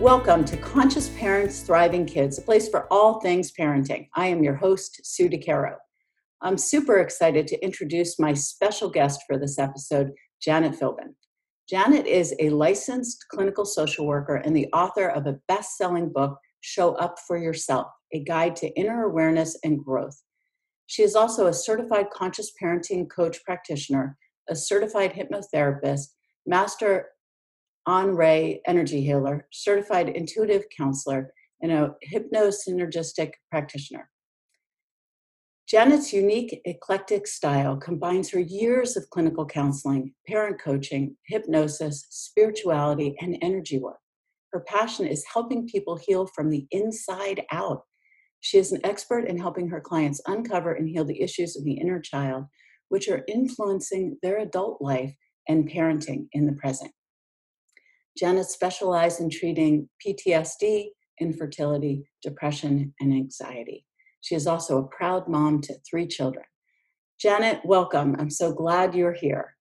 Welcome to Conscious Parents Thriving Kids, a place for all things parenting. I am your host, Sue DeCaro. I'm super excited to introduce my special guest for this episode, Janet Philbin. Janet is a licensed clinical social worker and the author of a best selling book, Show Up for Yourself A Guide to Inner Awareness and Growth. She is also a certified conscious parenting coach practitioner, a certified hypnotherapist, master on Ray energy healer, certified intuitive counselor, and a hypnosynergistic practitioner. Janet's unique eclectic style combines her years of clinical counseling, parent coaching, hypnosis, spirituality, and energy work. Her passion is helping people heal from the inside out. She is an expert in helping her clients uncover and heal the issues of the inner child, which are influencing their adult life and parenting in the present. Janet specialized in treating PTSD, infertility, depression, and anxiety. She is also a proud mom to three children. Janet, welcome. I'm so glad you're here.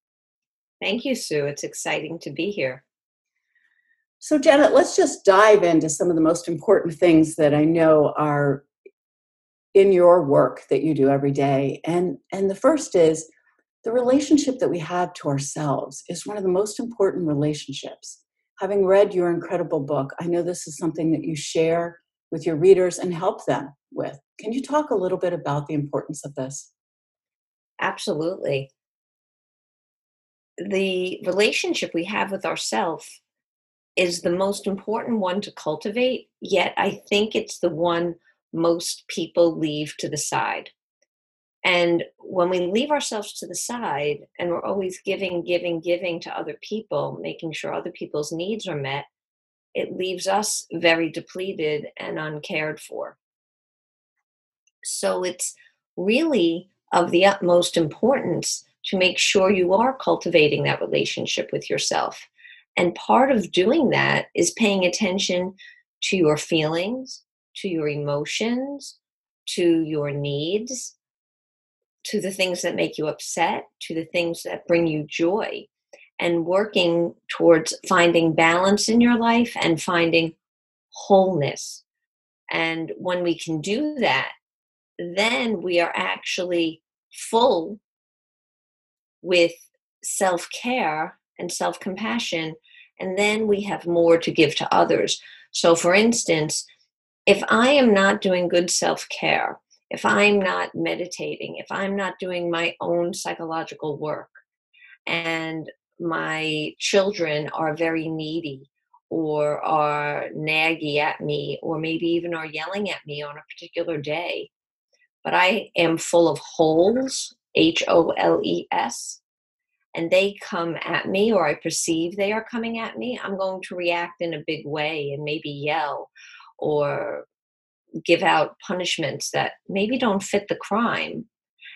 Thank you, Sue. It's exciting to be here. So, Janet, let's just dive into some of the most important things that I know are in your work that you do every day. And, and the first is the relationship that we have to ourselves is one of the most important relationships having read your incredible book, I know this is something that you share with your readers and help them with. Can you talk a little bit about the importance of this? Absolutely. The relationship we have with ourselves is the most important one to cultivate, yet I think it's the one most people leave to the side. And when we leave ourselves to the side and we're always giving, giving, giving to other people, making sure other people's needs are met, it leaves us very depleted and uncared for. So it's really of the utmost importance to make sure you are cultivating that relationship with yourself. And part of doing that is paying attention to your feelings, to your emotions, to your needs, to the things that make you upset, to the things that bring you joy, and working towards finding balance in your life and finding wholeness. And when we can do that, then we are actually full with self care and self compassion. And then we have more to give to others. So, for instance, if I am not doing good self care, if I'm not meditating, if I'm not doing my own psychological work, and my children are very needy or are naggy at me, or maybe even are yelling at me on a particular day, but I am full of holes, H O L E S, and they come at me, or I perceive they are coming at me, I'm going to react in a big way and maybe yell or give out punishments that maybe don't fit the crime.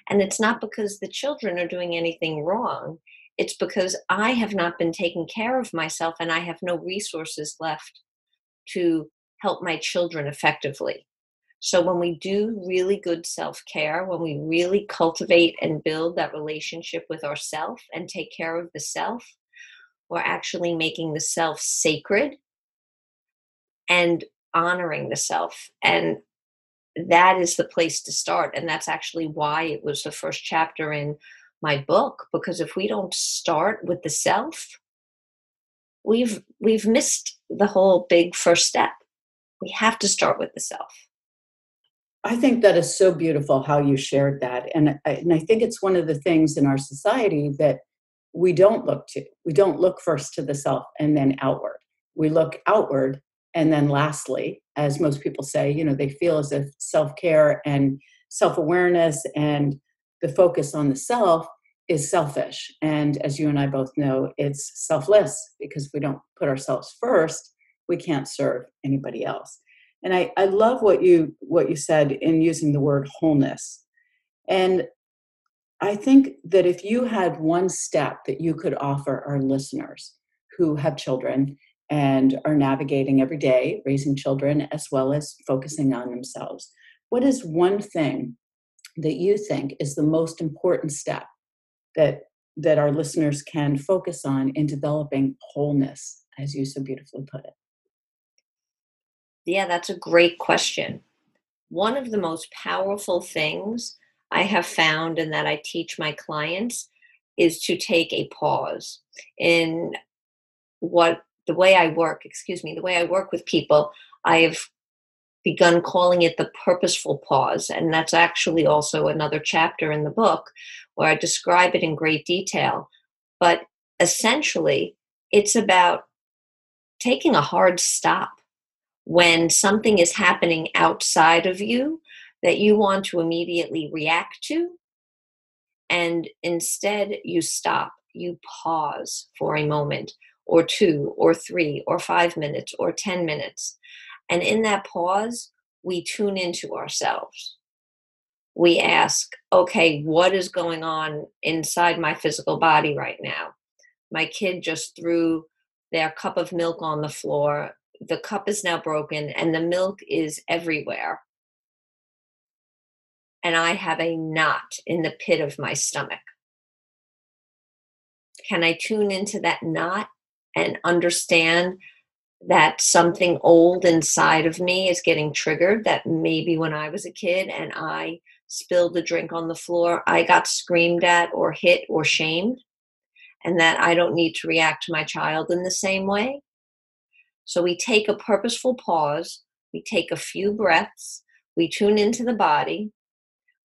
And it's not because the children are doing anything wrong. It's because I have not been taking care of myself and I have no resources left to help my children effectively. So, when we do really good self care, when we really cultivate and build that relationship with ourself and take care of the self, we're actually making the self sacred and honoring the self. And that is the place to start. And that's actually why it was the first chapter in my book, because if we don't start with the self, we've we've missed the whole big first step. We have to start with the self. I think that is so beautiful how you shared that. And I, and I think it's one of the things in our society that we don't look to. We don't look first to the self and then outward. We look outward and then lastly, as most people say, you know, they feel as if self care and self awareness and the focus on the self is selfish. And as you and I both know, it's selfless because if we don't put ourselves first, we can't serve anybody else. And I, I love what you what you said in using the word wholeness. And I think that if you had one step that you could offer our listeners who have children and are navigating every day, raising children as well as focusing on themselves, what is one thing that you think is the most important step that that our listeners can focus on in developing wholeness, as you so beautifully put it? Yeah, that's a great question. One of the most powerful things I have found and that I teach my clients is to take a pause. In what the way I work, excuse me, the way I work with people, I've begun calling it the purposeful pause. And that's actually also another chapter in the book where I describe it in great detail. But essentially, it's about taking a hard stop when something is happening outside of you that you want to immediately react to. And instead, you stop, you pause for a moment or two or three or five minutes or 10 minutes. And in that pause, we tune into ourselves. We ask, okay, what is going on inside my physical body right now? My kid just threw their cup of milk on the floor the cup is now broken and the milk is everywhere. And I have a knot in the pit of my stomach. Can I tune into that knot and understand that something old inside of me is getting triggered? That maybe when I was a kid and I spilled a drink on the floor, I got screamed at or hit or shamed, and that I don't need to react to my child in the same way? So we take a purposeful pause, we take a few breaths, we tune into the body.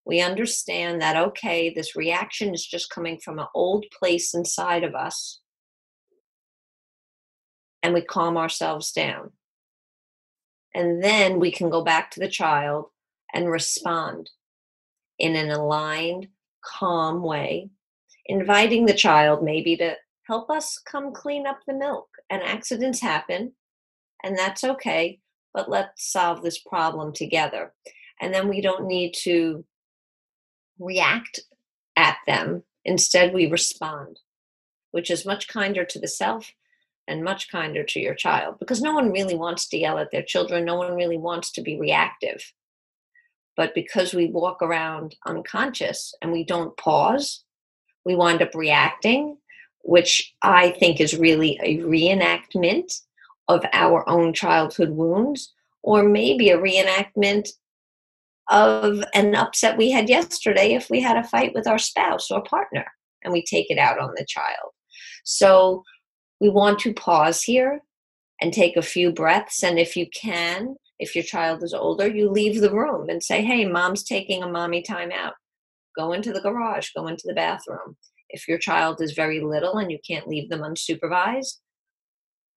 We understand that, okay, this reaction is just coming from an old place inside of us. And we calm ourselves down. And then we can go back to the child and respond in an aligned, calm way, inviting the child maybe to help us come clean up the milk. And accidents happen and that's okay, but let's solve this problem together. And then we don't need to react at them. Instead, we respond, which is much kinder to the self and much kinder to your child because no one really wants to yell at their children. No one really wants to be reactive. But because we walk around unconscious and we don't pause, we wind up reacting, which I think is really a reenactment of our own childhood wounds, or maybe a reenactment of an upset we had yesterday if we had a fight with our spouse or partner and we take it out on the child. So we want to pause here and take a few breaths. And if you can, if your child is older, you leave the room and say, Hey, mom's taking a mommy time out. Go into the garage, go into the bathroom. If your child is very little and you can't leave them unsupervised,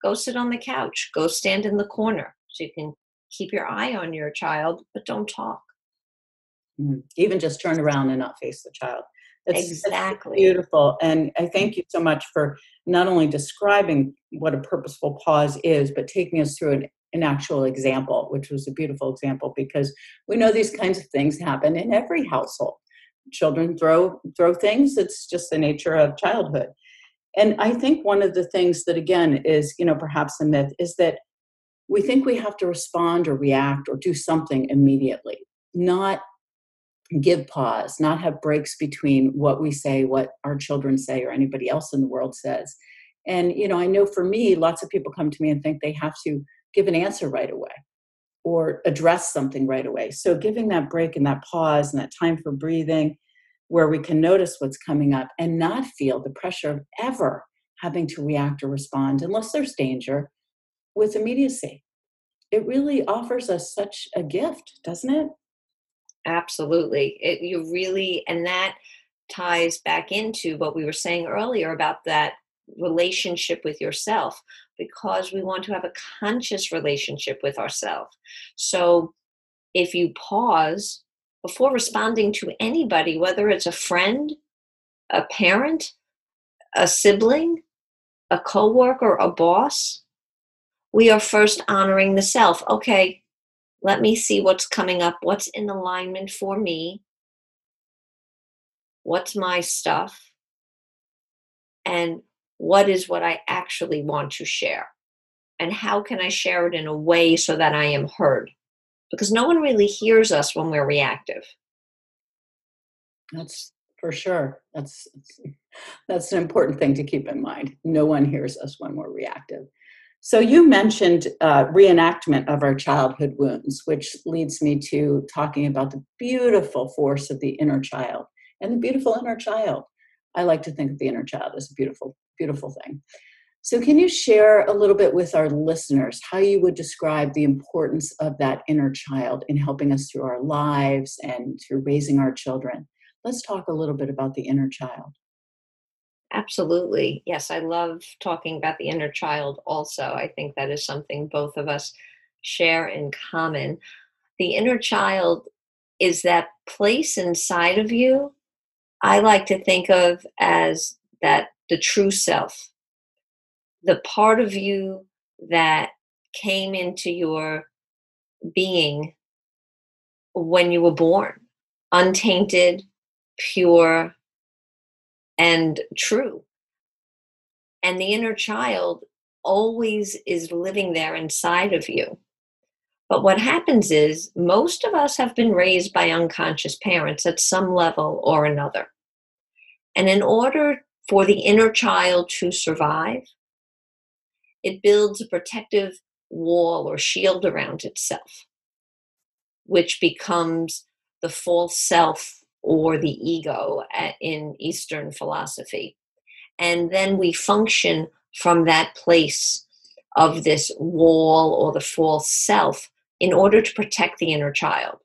go sit on the couch, go stand in the corner so you can keep your eye on your child, but don't talk. Mm, even just turn around and not face the child. That's, exactly that's beautiful. And I thank you so much for not only describing what a purposeful pause is, but taking us through an, an actual example, which was a beautiful example because we know these kinds of things happen in every household. Children throw throw things. It's just the nature of childhood. And I think one of the things that, again, is, you know, perhaps a myth is that we think we have to respond or react or do something immediately, not give pause, not have breaks between what we say, what our children say, or anybody else in the world says. And, you know, I know for me, lots of people come to me and think they have to give an answer right away or address something right away. So giving that break and that pause and that time for breathing where we can notice what's coming up and not feel the pressure of ever having to react or respond unless there's danger with immediacy. It really offers us such a gift, doesn't it? Absolutely. It, you really, and that ties back into what we were saying earlier about that relationship with yourself because we want to have a conscious relationship with ourselves. So if you pause before responding to anybody, whether it's a friend, a parent, a sibling, a coworker, a boss, we are first honoring the self. Okay, Let me see what's coming up, what's in alignment for me, what's my stuff, and what is what I actually want to share. And how can I share it in a way so that I am heard? Because no one really hears us when we're reactive. That's for sure. That's that's an important thing to keep in mind. No one hears us when we're reactive. So you mentioned uh, reenactment of our childhood wounds, which leads me to talking about the beautiful force of the inner child and the beautiful inner child. I like to think of the inner child as a beautiful, beautiful thing. So, can you share a little bit with our listeners how you would describe the importance of that inner child in helping us through our lives and through raising our children? Let's talk a little bit about the inner child. Absolutely. Yes, I love talking about the inner child also. I think that is something both of us share in common. The inner child is that place inside of you I like to think of as that the true self, the part of you that came into your being when you were born, untainted, pure, and true. And the inner child always is living there inside of you. But what happens is most of us have been raised by unconscious parents at some level or another. And in order for the inner child to survive, it builds a protective wall or shield around itself, which becomes the false self or the ego in Eastern philosophy. And then we function from that place of this wall or the false self in order to protect the inner child.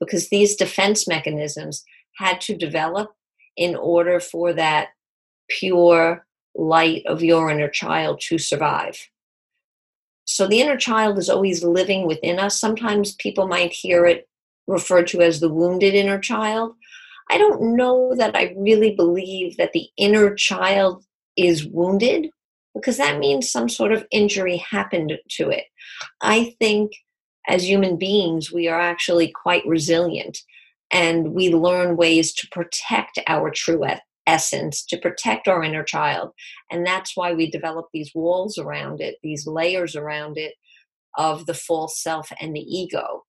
Because these defense mechanisms had to develop in order for that pure light of your inner child to survive. So the inner child is always living within us. Sometimes people might hear it referred to as the wounded inner child. I don't know that I really believe that the inner child is wounded because that means some sort of injury happened to it. I think as human beings, we are actually quite resilient and we learn ways to protect our true essence, to protect our inner child. And that's why we develop these walls around it, these layers around it of the false self and the ego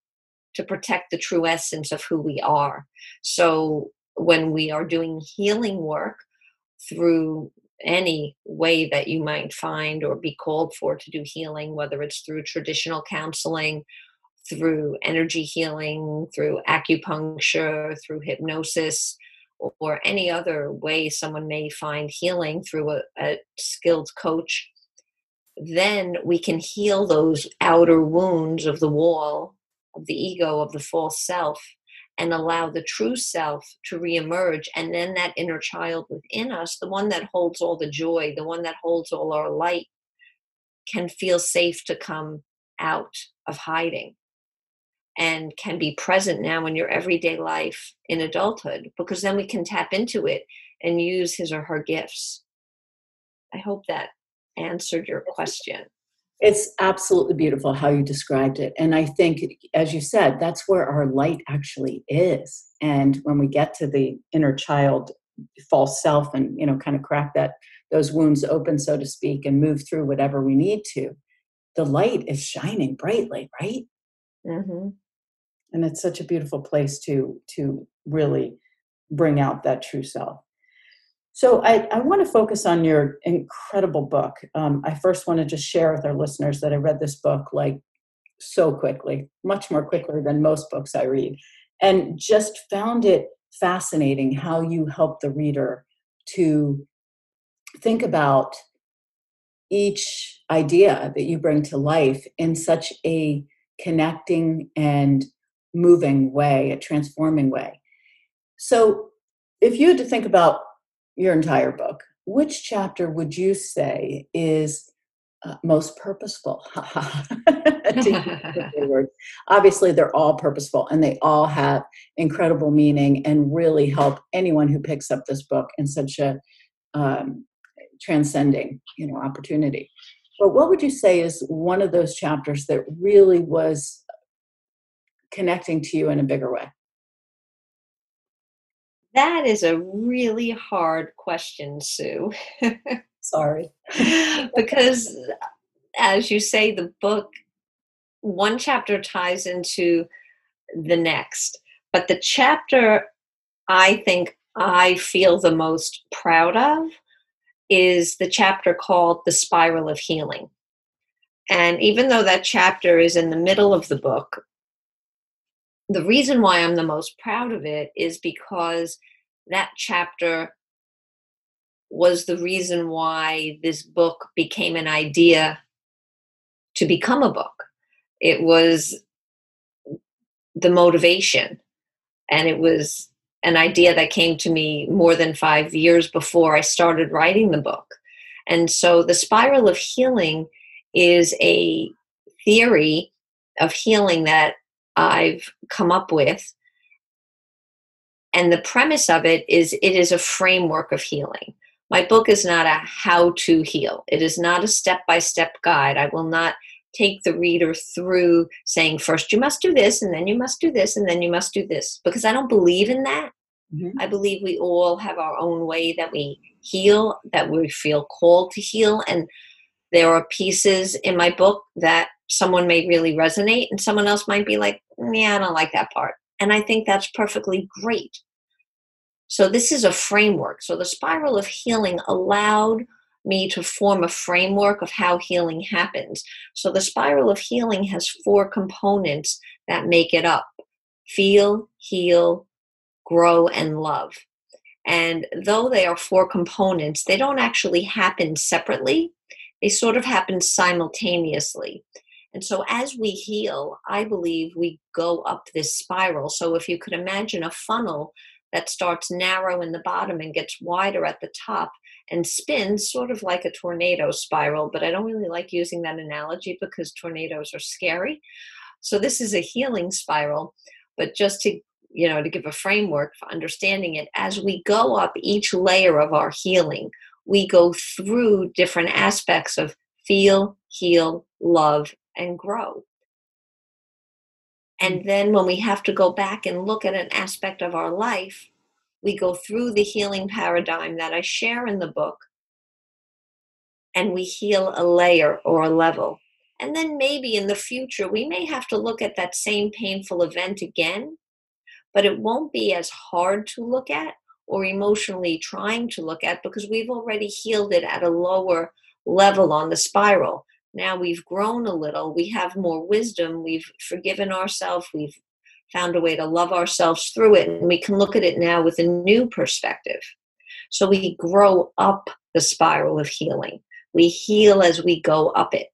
to protect the true essence of who we are. So when we are doing healing work through any way that you might find or be called for to do healing, whether it's through traditional counseling, through energy healing, through acupuncture, through hypnosis, or any other way someone may find healing through a, a skilled coach, then we can heal those outer wounds of the wall of the ego, of the false self, and allow the true self to reemerge. And then that inner child within us, the one that holds all the joy, the one that holds all our light, can feel safe to come out of hiding and can be present now in your everyday life in adulthood because then we can tap into it and use his or her gifts. I hope that answered your question. It's absolutely beautiful how you described it. And I think, as you said, that's where our light actually is. And when we get to the inner child false self and, you know, kind of crack that those wounds open, so to speak, and move through whatever we need to, the light is shining brightly, right? Mm-hmm and it's such a beautiful place to to really bring out that true self so i, I want to focus on your incredible book um, i first want to just share with our listeners that i read this book like so quickly much more quickly than most books i read and just found it fascinating how you help the reader to think about each idea that you bring to life in such a connecting and moving way, a transforming way. So, if you had to think about your entire book, which chapter would you say is uh, most purposeful? Obviously, they're all purposeful and they all have incredible meaning and really help anyone who picks up this book in such a um, transcending, you know, opportunity. But what would you say is one of those chapters that really was connecting to you in a bigger way? That is a really hard question, Sue. Sorry. because, as you say, the book, one chapter ties into the next. But the chapter I think I feel the most proud of is the chapter called The Spiral of Healing. And even though that chapter is in the middle of the book, the reason why I'm the most proud of it is because that chapter was the reason why this book became an idea to become a book. It was the motivation, and it was an idea that came to me more than five years before I started writing the book. And so the spiral of healing is a theory of healing that I've come up with. And the premise of it is it is a framework of healing. My book is not a how to heal, it is not a step by step guide. I will not take the reader through saying, first you must do this, and then you must do this, and then you must do this, because I don't believe in that. Mm-hmm. I believe we all have our own way that we heal, that we feel called to heal. And there are pieces in my book that someone may really resonate, and someone else might be like, yeah, I don't like that part. And I think that's perfectly great. So, this is a framework. So, the spiral of healing allowed me to form a framework of how healing happens. So, the spiral of healing has four components that make it up feel, heal, grow, and love. And though they are four components, they don't actually happen separately, they sort of happen simultaneously. And so, as we heal, I believe we go up this spiral. So, if you could imagine a funnel that starts narrow in the bottom and gets wider at the top and spins sort of like a tornado spiral, but I don't really like using that analogy because tornadoes are scary. So, this is a healing spiral. But just to you know to give a framework for understanding it as we go up each layer of our healing we go through different aspects of feel heal love and grow and mm. then when we have to go back and look at an aspect of our life we go through the healing paradigm that i share in the book and we heal a layer or a level and then maybe in the future we may have to look at that same painful event again but it won't be as hard to look at or emotionally trying to look at because we've already healed it at a lower level on the spiral. Now we've grown a little, we have more wisdom, we've forgiven ourselves, we've found a way to love ourselves through it, and we can look at it now with a new perspective. So we grow up the spiral of healing. We heal as we go up it.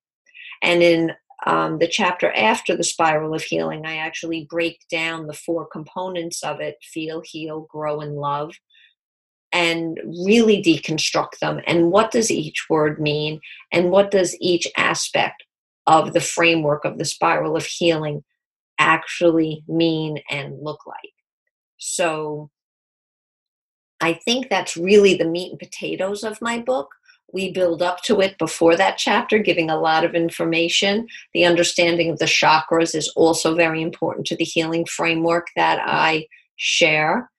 And in um, the chapter after the spiral of healing, I actually break down the four components of it feel, heal, grow, and love and really deconstruct them. And what does each word mean? And what does each aspect of the framework of the spiral of healing actually mean and look like? So I think that's really the meat and potatoes of my book we build up to it before that chapter, giving a lot of information. The understanding of the chakras is also very important to the healing framework that I share.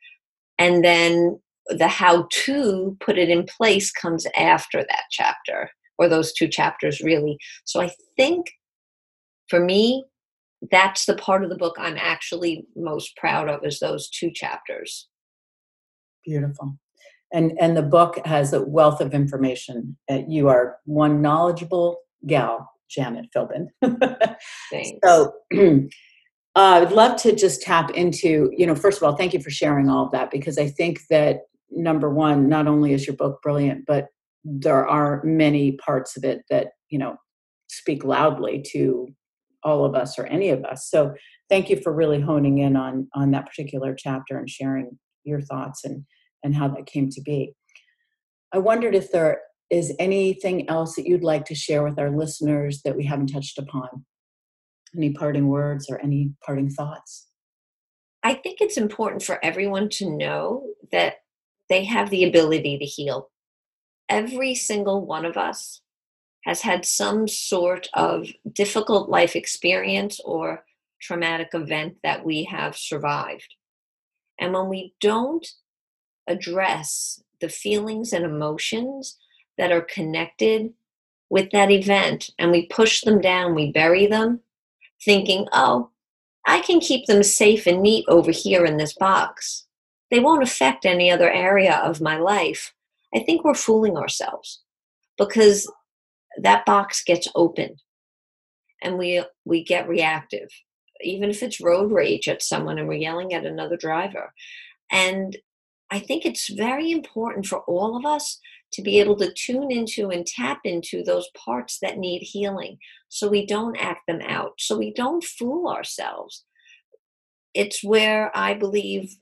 And then the how to put it in place comes after that chapter, or those two chapters, really. So I think for me, that's the part of the book I'm actually most proud of is those two chapters. Beautiful and and the book has a wealth of information. Uh, you are one knowledgeable gal, Janet Philbin. so. Uh, I'd love to just tap into, you know, first of all, thank you for sharing all of that because I think that number one, not only is your book brilliant, but there are many parts of it that, you know, speak loudly to all of us or any of us. So thank you for really honing in on on that particular chapter and sharing your thoughts and and how that came to be. I wondered if there is anything else that you'd like to share with our listeners that we haven't touched upon. Any parting words or any parting thoughts? I think it's important for everyone to know that they have the ability to heal. Every single one of us has had some sort of difficult life experience or traumatic event that we have survived. And when we don't address the feelings and emotions that are connected with that event and we push them down, we bury them, thinking, oh, I can keep them safe and neat over here in this box. They won't affect any other area of my life. I think we're fooling ourselves because that box gets open and we we get reactive even if it's road rage at someone and we're yelling at another driver and i think it's very important for all of us to be able to tune into and tap into those parts that need healing so we don't act them out so we don't fool ourselves it's where i believe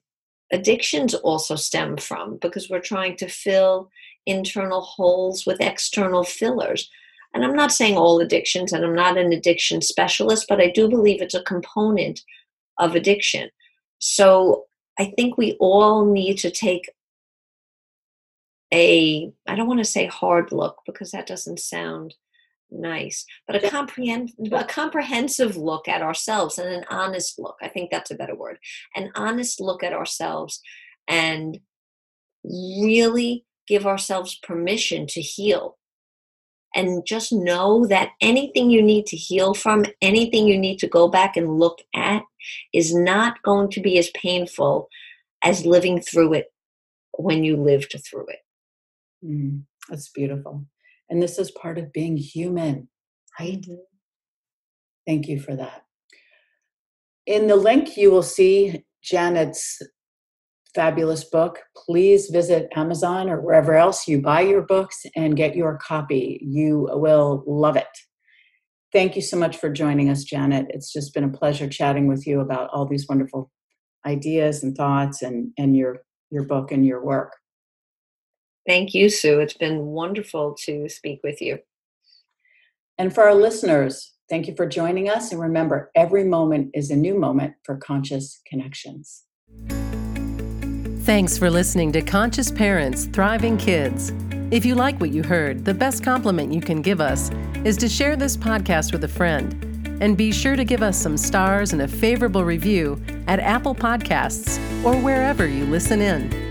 addictions also stem from because we're trying to fill internal holes with external fillers and I'm not saying all addictions, and I'm not an addiction specialist, but I do believe it's a component of addiction. So I think we all need to take a, I don't want to say hard look because that doesn't sound nice, but a, comprehend, a comprehensive look at ourselves and an honest look. I think that's a better word. An honest look at ourselves and really give ourselves permission to heal and just know that anything you need to heal from, anything you need to go back and look at, is not going to be as painful as living through it when you lived through it. Mm, that's beautiful. And this is part of being human, right? Mm-hmm. Thank you for that. In the link, you will see Janet's fabulous book, please visit Amazon or wherever else you buy your books and get your copy. You will love it. Thank you so much for joining us, Janet. It's just been a pleasure chatting with you about all these wonderful ideas and thoughts and, and your, your book and your work. Thank you, Sue. It's been wonderful to speak with you. And for our listeners, thank you for joining us. And remember, every moment is a new moment for conscious connections. Thanks for listening to Conscious Parents Thriving Kids. If you like what you heard, the best compliment you can give us is to share this podcast with a friend. And be sure to give us some stars and a favorable review at Apple Podcasts or wherever you listen in.